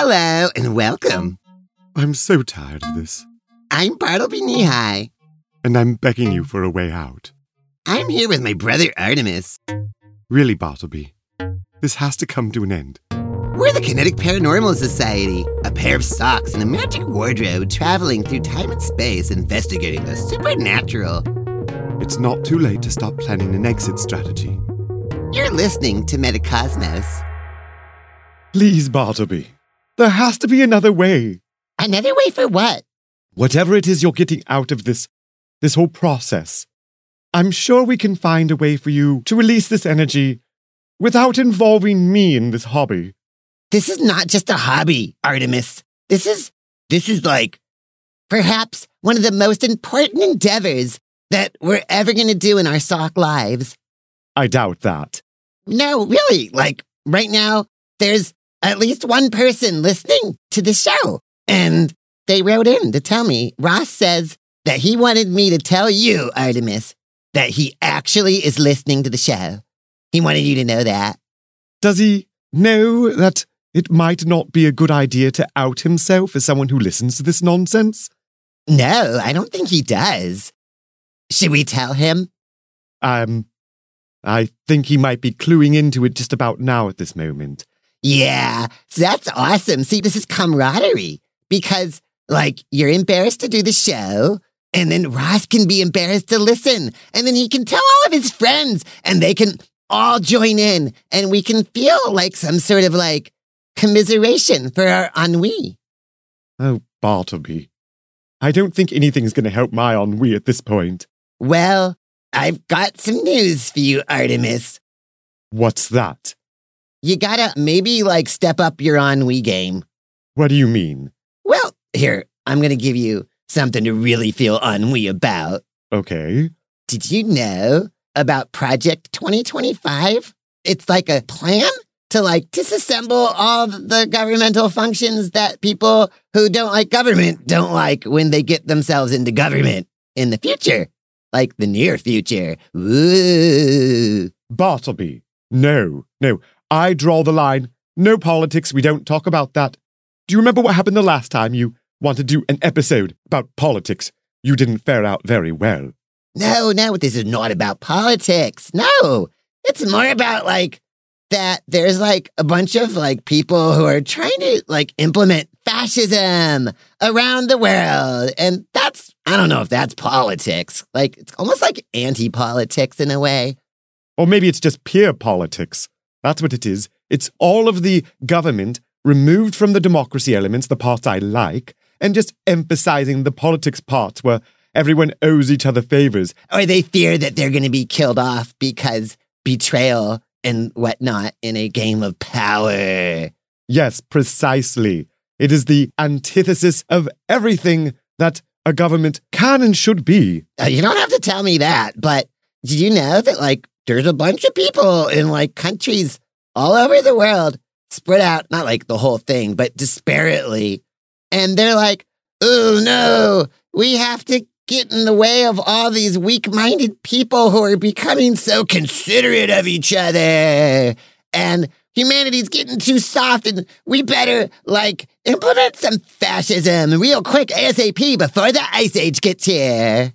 Hello and welcome. I'm so tired of this, I'm Bartleby Neehi and I'm begging you for a way out. I'm here with my brother Artemus. Really, Bartleby, this has to come to an end. We're the Kinetic Paranormal Society, a pair of socks and a magic wardrobe traveling through time and space investigating the supernatural. It's not too late to start planning an exit strategy. You're listening to Metacosmos. Please, Bartleby, there has to be another way. Another way for what? Whatever it is you're getting out of this, this whole process, I'm sure we can find a way for you to release this energy without involving me in this hobby. This is not just a hobby, Artemus. This is, this is like perhaps one of the most important endeavors that we're ever going to do in our sock lives. I doubt that. No, really. Like right now, there's at least one person listening to the show. And they wrote in to tell me Ross says that he wanted me to tell you, Artemus, that he actually is listening to the show. He wanted you to know that. Does he know that it might not be a good idea to out himself as someone who listens to this nonsense? No, I don't think he does. Should we tell him? Um, I think he might be cluing into it just about now at this moment. Yeah, that's awesome. See, this is camaraderie because, like, you're embarrassed to do the show, and then Ross can be embarrassed to listen, and then he can tell all of his friends, and they can all join in, and we can feel like some sort of like commiseration for our ennui. Oh, Bartleby. I don't think anything's going to help my ennui at this point. Well, I've got some news for you, Artemus. What's that? You gotta maybe like step up your ennui game. What do you mean? Well, here, I'm gonna give you something to really feel ennui about. Okay. Did you know about Project 2025? It's like a plan to like disassemble all the governmental functions that people who don't like government don't like when they get themselves into government in the future, like the near future. Ooh. Bartleby. No, no. I draw the line. No politics. We don't talk about that. Do you remember what happened the last time you wanted to do an episode about politics? You didn't fare out very well. No, no, this is not about politics. No, it's more about like that there's like a bunch of like people who are trying to like implement fascism around the world. And that's, I don't know if that's politics. Like, it's almost like anti politics in a way. Or maybe it's just pure politics. That's what it is. It's all of the government removed from the democracy elements, the parts I like, and just emphasizing the politics parts where everyone owes each other favors. Or they fear that they're going to be killed off because betrayal and whatnot in a game of power. Yes, precisely. It is the antithesis of everything that a government can and should be. Uh, you don't have to tell me that, but did you know that like there's a bunch of people in like countries all over the world spread out, not like the whole thing, but disparately. And they're like, oh no, we have to get in the way of all these weak minded people who are becoming so considerate of each other. And humanity's getting too soft, and we better like implement some fascism real quick ASAP before the Ice Age gets here.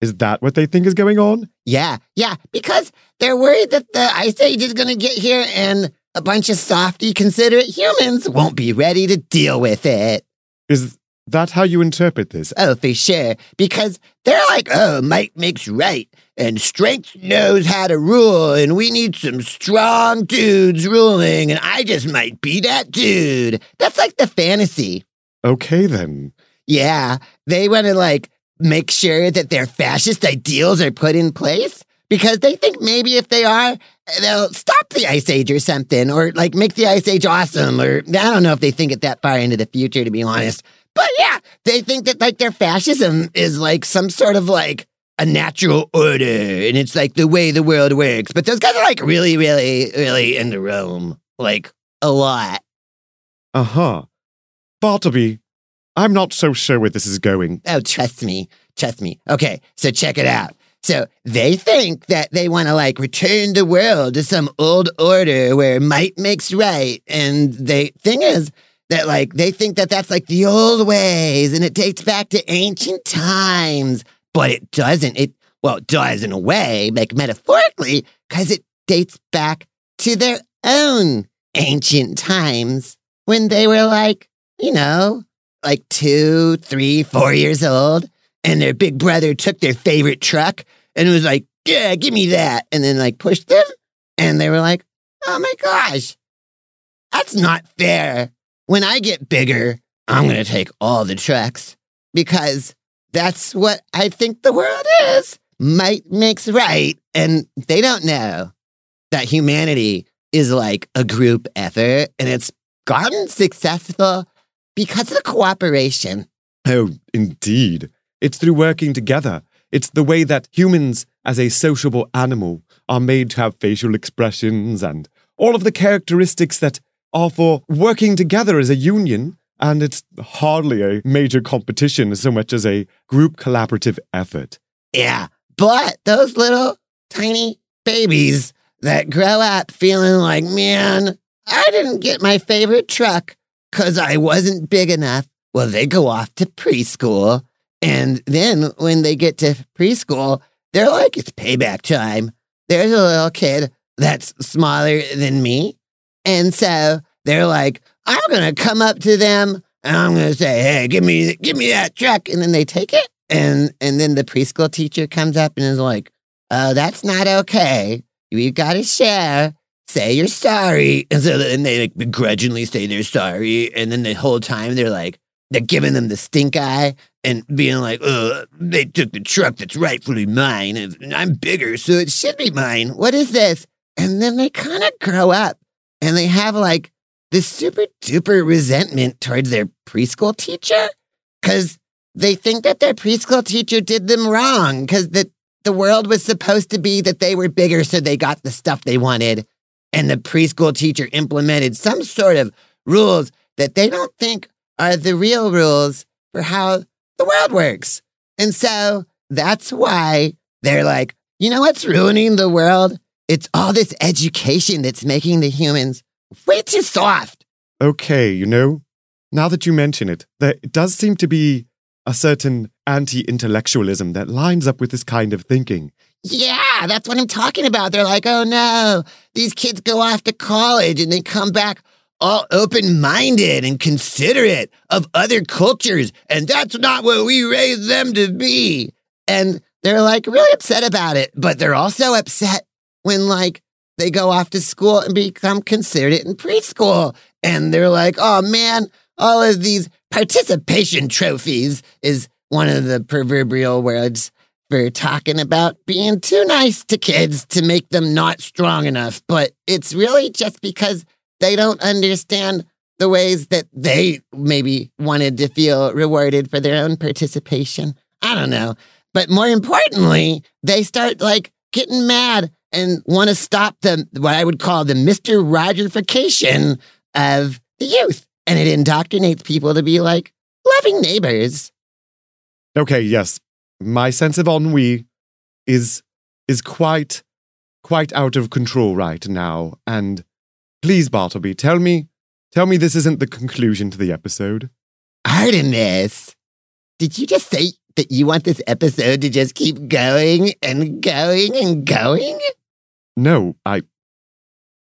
Is that what they think is going on? Yeah, yeah, because they're worried that the Ice Age is going to get here and a bunch of softy, considerate humans won't be ready to deal with it. Is that how you interpret this? Oh, for sure. Because they're like, oh, might makes right, and strength knows how to rule, and we need some strong dudes ruling, and I just might be that dude. That's like the fantasy. Okay, then. Yeah, they want to like make sure that their fascist ideals are put in place because they think maybe if they are, they'll stop the Ice Age or something, or like make the Ice Age awesome, or I don't know if they think it that far into the future, to be honest. But yeah, they think that like their fascism is like some sort of like a natural order and it's like the way the world works. But those guys are like really, really, really into Rome. Like a lot. Uh huh. Bartleby, I'm not so sure where this is going. Oh, trust me. Trust me. Okay, so check it out. So they think that they want to like return the world to some old order where might makes right. And the thing is, that like they think that that's like the old ways and it dates back to ancient times, but it doesn't. It well, it does in a way, like metaphorically, because it dates back to their own ancient times when they were like, you know, like two, three, four years old, and their big brother took their favorite truck and was like, yeah, give me that. And then like pushed them. And they were like, oh my gosh, that's not fair. When I get bigger, I'm going to take all the trucks because that's what I think the world is. Might makes right. And they don't know that humanity is like a group effort and it's gotten successful because of the cooperation. Oh, indeed. It's through working together. It's the way that humans, as a sociable animal, are made to have facial expressions and all of the characteristics that are for working together as a union. And it's hardly a major competition so much as a group collaborative effort. Yeah, but those little tiny babies that grow up feeling like, man, I didn't get my favorite truck because I wasn't big enough. Well, they go off to preschool. And then when they get to preschool, they're like, it's payback time. There's a little kid that's smaller than me. And so they're like, I'm going to come up to them and I'm going to say, hey, give me, give me that truck. And then they take it. And, and then the preschool teacher comes up and is like, oh, that's not okay. We've got to share. Say you're sorry. And so and they like begrudgingly say they're sorry. And then the whole time they're like, they're giving them the stink eye and being like, oh, they took the truck that's rightfully mine. And I'm bigger, so it should be mine. What is this? And then they kind of grow up and they have like this super duper resentment towards their preschool teacher because they think that their preschool teacher did them wrong because the, the world was supposed to be that they were bigger, so they got the stuff they wanted. And the preschool teacher implemented some sort of rules that they don't think are the real rules for how the world works. And so that's why they're like, you know what's ruining the world? It's all this education that's making the humans way too soft. Okay, you know, now that you mention it, there does seem to be a certain anti intellectualism that lines up with this kind of thinking. Yeah, that's what I'm talking about. They're like, oh no, these kids go off to college and they come back all open minded and considerate of other cultures. And that's not what we raised them to be. And they're like really upset about it, but they're also upset when like they go off to school and become considerate in preschool. And they're like, oh man, all of these participation trophies is one of the proverbial words for talking about being too nice to kids to make them not strong enough. But it's really just because they don't understand the ways that they maybe wanted to feel rewarded for their own participation. I don't know. But more importantly, they start like getting mad and want to stop the what I would call the Mr. Rogerification of the youth. And it indoctrinates people to be like loving neighbors. Okay, yes, my sense of ennui is is quite quite out of control right now. And please, Bartleby, tell me tell me this isn't the conclusion to the episode. Artemus, did you just say that you want this episode to just keep going and going and going? No, I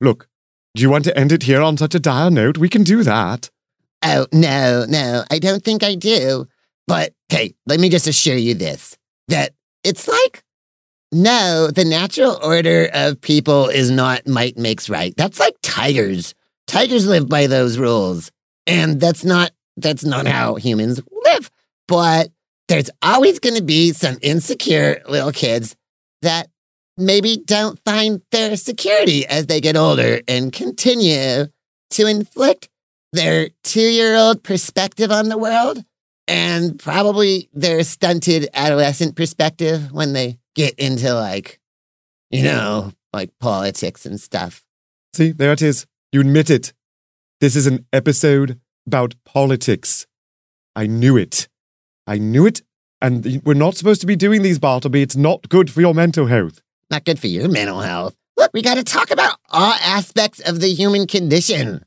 look. Do you want to end it here on such a dire note? We can do that. Oh, no, no, I don't think I do. But hey, let me just assure you this that it's like, no, the natural order of people is not might makes right. That's like tigers. Tigers live by those rules. And that's not that's not how humans live. But there's always going to be some insecure little kids that maybe don't find their security as they get older and continue to inflict their two year old perspective on the world and probably their stunted adolescent perspective when they get into like, you know, like politics and stuff. See, there it is. You admit it. This is an episode about politics. I knew it. I knew it. And we're not supposed to be doing these, Bartleby. It's not good for your mental health. Not good for your mental health. Look, we got to talk about all aspects of the human condition.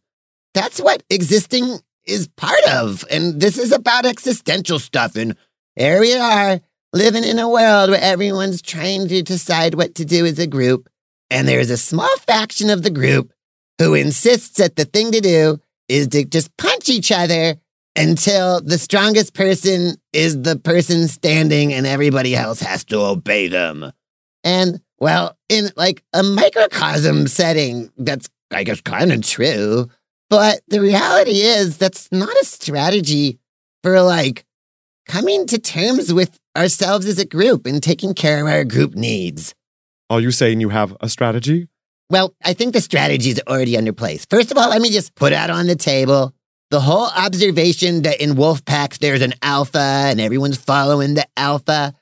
That's what existing is part of. And this is about existential stuff. And here we are living in a world where everyone's trying to decide what to do as a group. And there's a small faction of the group who insists that the thing to do is to just punch each other until the strongest person is the person standing and everybody else has to obey them. And well, in like a microcosm setting, that's, I guess, kind of true. But the reality is that's not a strategy for like coming to terms with ourselves as a group and taking care of our group needs. Are you saying you have a strategy? Well, I think the strategy is already under place. First of all, let me just put out on the table the whole observation that in wolf packs there's an alpha and everyone's following the alpha.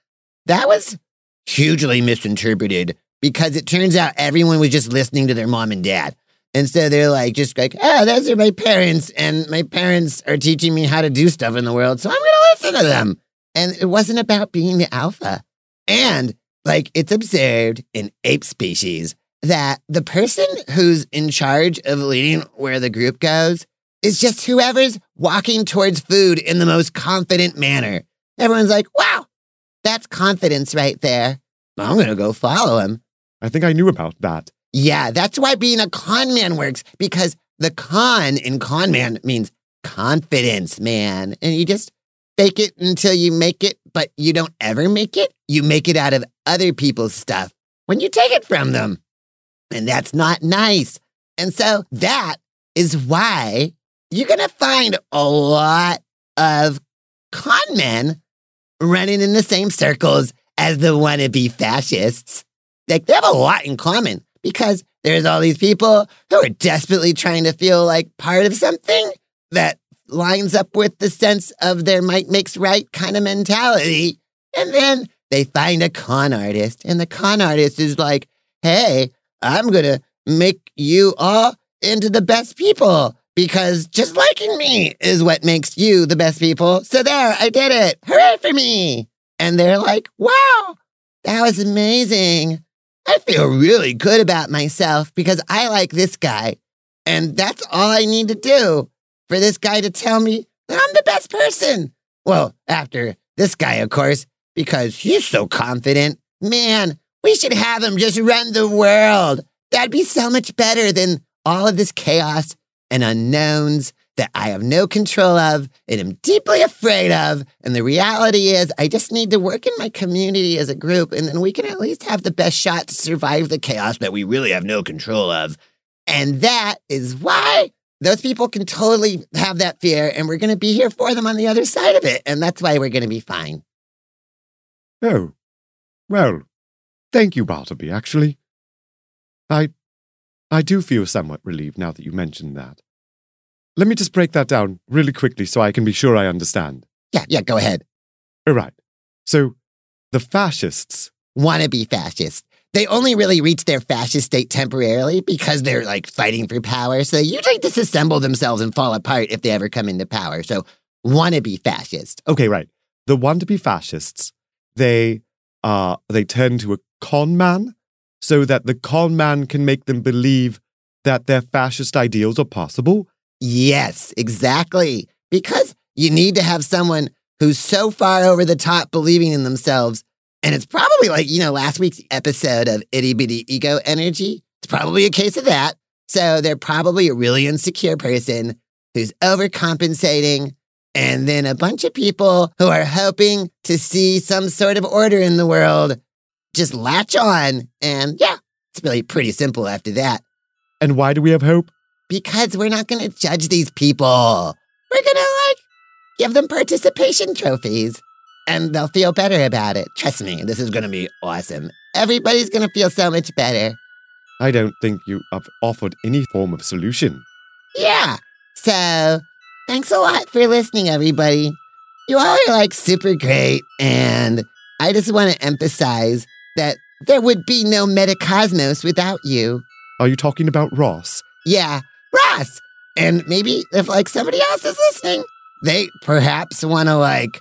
That was hugely misinterpreted because it turns out everyone was just listening to their mom and dad. And so they're like, just like, oh, those are my parents, and my parents are teaching me how to do stuff in the world, so I'm going to listen to them. And it wasn't about being the alpha. And like, it's observed in ape species that the person who's in charge of leading where the group goes is just whoever's walking towards food in the most confident manner. Everyone's like, wow, that's confidence right there. I'm going to go follow him. I think I knew about that. Yeah, that's why being a con man works because the con in con man means confidence, man. And you just fake it until you make it, but you don't ever make it. You make it out of other people's stuff when you take it from them. And that's not nice. And so that is why you're going to find a lot of con men running in the same circles as the wannabe fascists. Like they have a lot in common because there's all these people who are desperately trying to feel like part of something that lines up with the sense of their might makes right kind of mentality. And then they find a con artist, and the con artist is like, hey, I'm going to make you all into the best people because just liking me is what makes you the best people. So there, I did it. Hooray for me. And they're like, wow, that was amazing. I feel really good about myself because I like this guy. And that's all I need to do for this guy to tell me that I'm the best person. Well, after this guy, of course, because he's so confident. Man, we should have him just run the world. That'd be so much better than all of this chaos and unknowns that I have no control of and am deeply afraid of. And the reality is, I just need to work in my community as a group, and then we can at least have the best shot to survive the chaos that we really have no control of. And that is why those people can totally have that fear, and we're going to be here for them on the other side of it. And that's why we're going to be fine. Oh, well, thank you, Bartleby, actually. I I do feel somewhat relieved now that you mentioned that. Let me just break that down really quickly so I can be sure I understand. Yeah, yeah, go ahead. All right. So, the fascists. want to be fascists. They only really reach their fascist state temporarily because they're like fighting for power. So they usually disassemble themselves and fall apart if they ever come into power. So, wannabe fascist. Okay, right. The wannabe fascists, they uh they turn to a con man so that the con man can make them believe that their fascist ideals are possible? Yes, exactly. Because you need to have someone who's so far over the top believing in themselves. And it's probably like, you know, last week's episode of Itty Bitty Ego Energy. It's probably a case of that. So they're probably a really insecure person who's overcompensating. And then a bunch of people who are hoping to see some sort of order in the world just latch on. And yeah, it's really pretty simple after that. And why do we have hope? Because we're not going to judge these people. We're going to like give them participation trophies and they'll feel better about it. Trust me, this is going to be awesome. Everybody's going to feel so much better. I don't think you have offered any form of solution. Yeah. So, thanks a lot for listening, everybody. You all are like super great. And I just want to emphasize that there would be no Metacosmos without you. Are you talking about Ross? Yeah, Ross! And maybe if like somebody else is listening, they perhaps want to like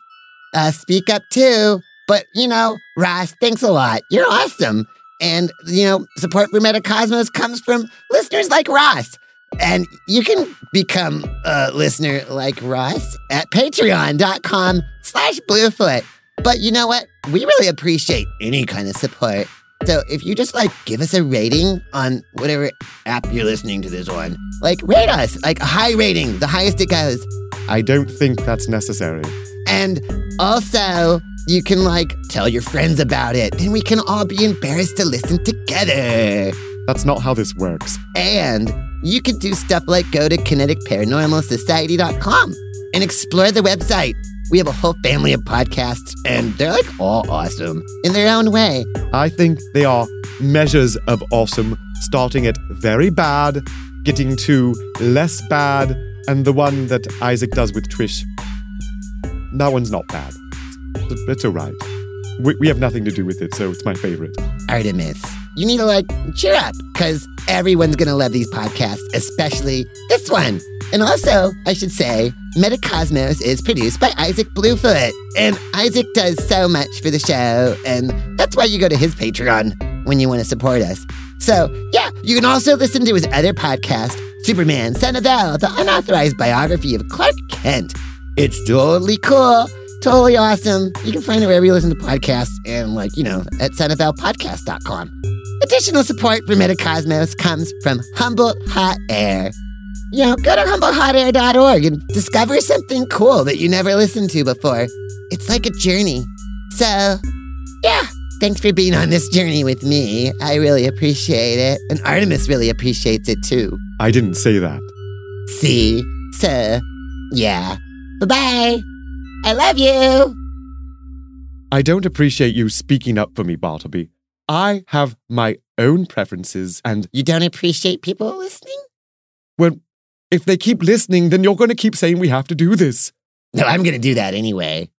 uh, speak up too. But you know, Ross, thanks a lot. You're awesome. And you know, support for Metacosmos comes from listeners like Ross. And you can become a listener like Ross at patreon.com slash bluefoot. But you know what? We really appreciate any kind of support. So if you just like give us a rating on whatever app you're listening to this on, like rate us, like a high rating, the highest it goes. I don't think that's necessary. And also, you can like tell your friends about it. Then we can all be embarrassed to listen together. That's not how this works. And you can do stuff like go to kineticparanormalsociety.com and explore the website. We have a whole family of podcasts, and they're like all awesome in their own way. I think they are measures of awesome, starting at very bad, getting to less bad, and the one that Isaac does with Trish. That one's not bad. It's, all right. We, we have nothing to do with it, so it's my favorite. Artemus, you need to like cheer up because everyone's gonna love these podcasts, especially this one. And also, I should say, Metacosmos is produced by Isaac Bluefoot. And Isaac does so much for the show, and that's why you go to his Patreon when you want to support us. So, yeah, you can also listen to his other podcast, Superman, Son of El unauthorized biography of Clark Kent. It's totally cool, totally awesome. You can find it wherever you listen to podcasts and, like, you know, at sonofelpodcast.com. Additional support for Metacosmos comes from Humboldt Hot Air. You know, go to humboldthotair.org and discover something cool that you never listened to before. It's like a journey. So, yeah, thanks for being on this journey with me. I really appreciate it. And Artemus really appreciates it too. I didn't say that. See? So, yeah. Bye bye. I love you. I don't appreciate you speaking up for me, Bartleby. I have my own preferences, and You don't appreciate people listening? Well, if they keep listening, then you're going to keep saying we have to do this. No, I'm going to do that anyway.